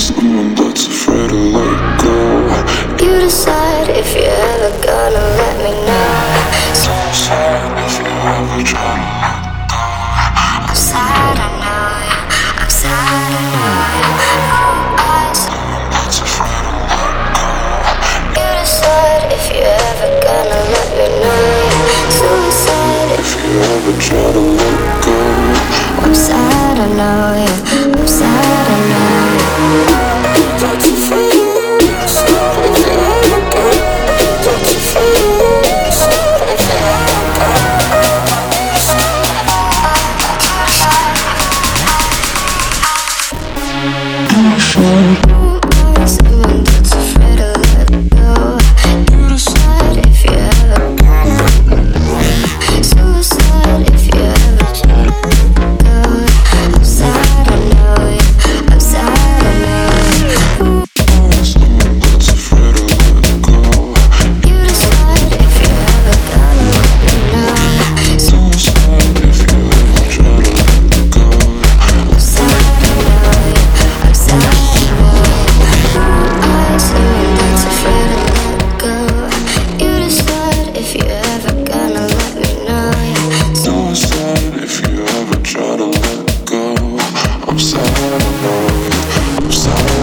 someone that's afraid to let go. You decide if you're ever gonna let me know. So sad if you ever try to let go. I'm sad, I know. I'm sad, I know you. I Someone that's afraid to let go. You decide if you're ever gonna let me know. Suicide. If you ever try to let go. I'm sad, I know Afraid. Sorry.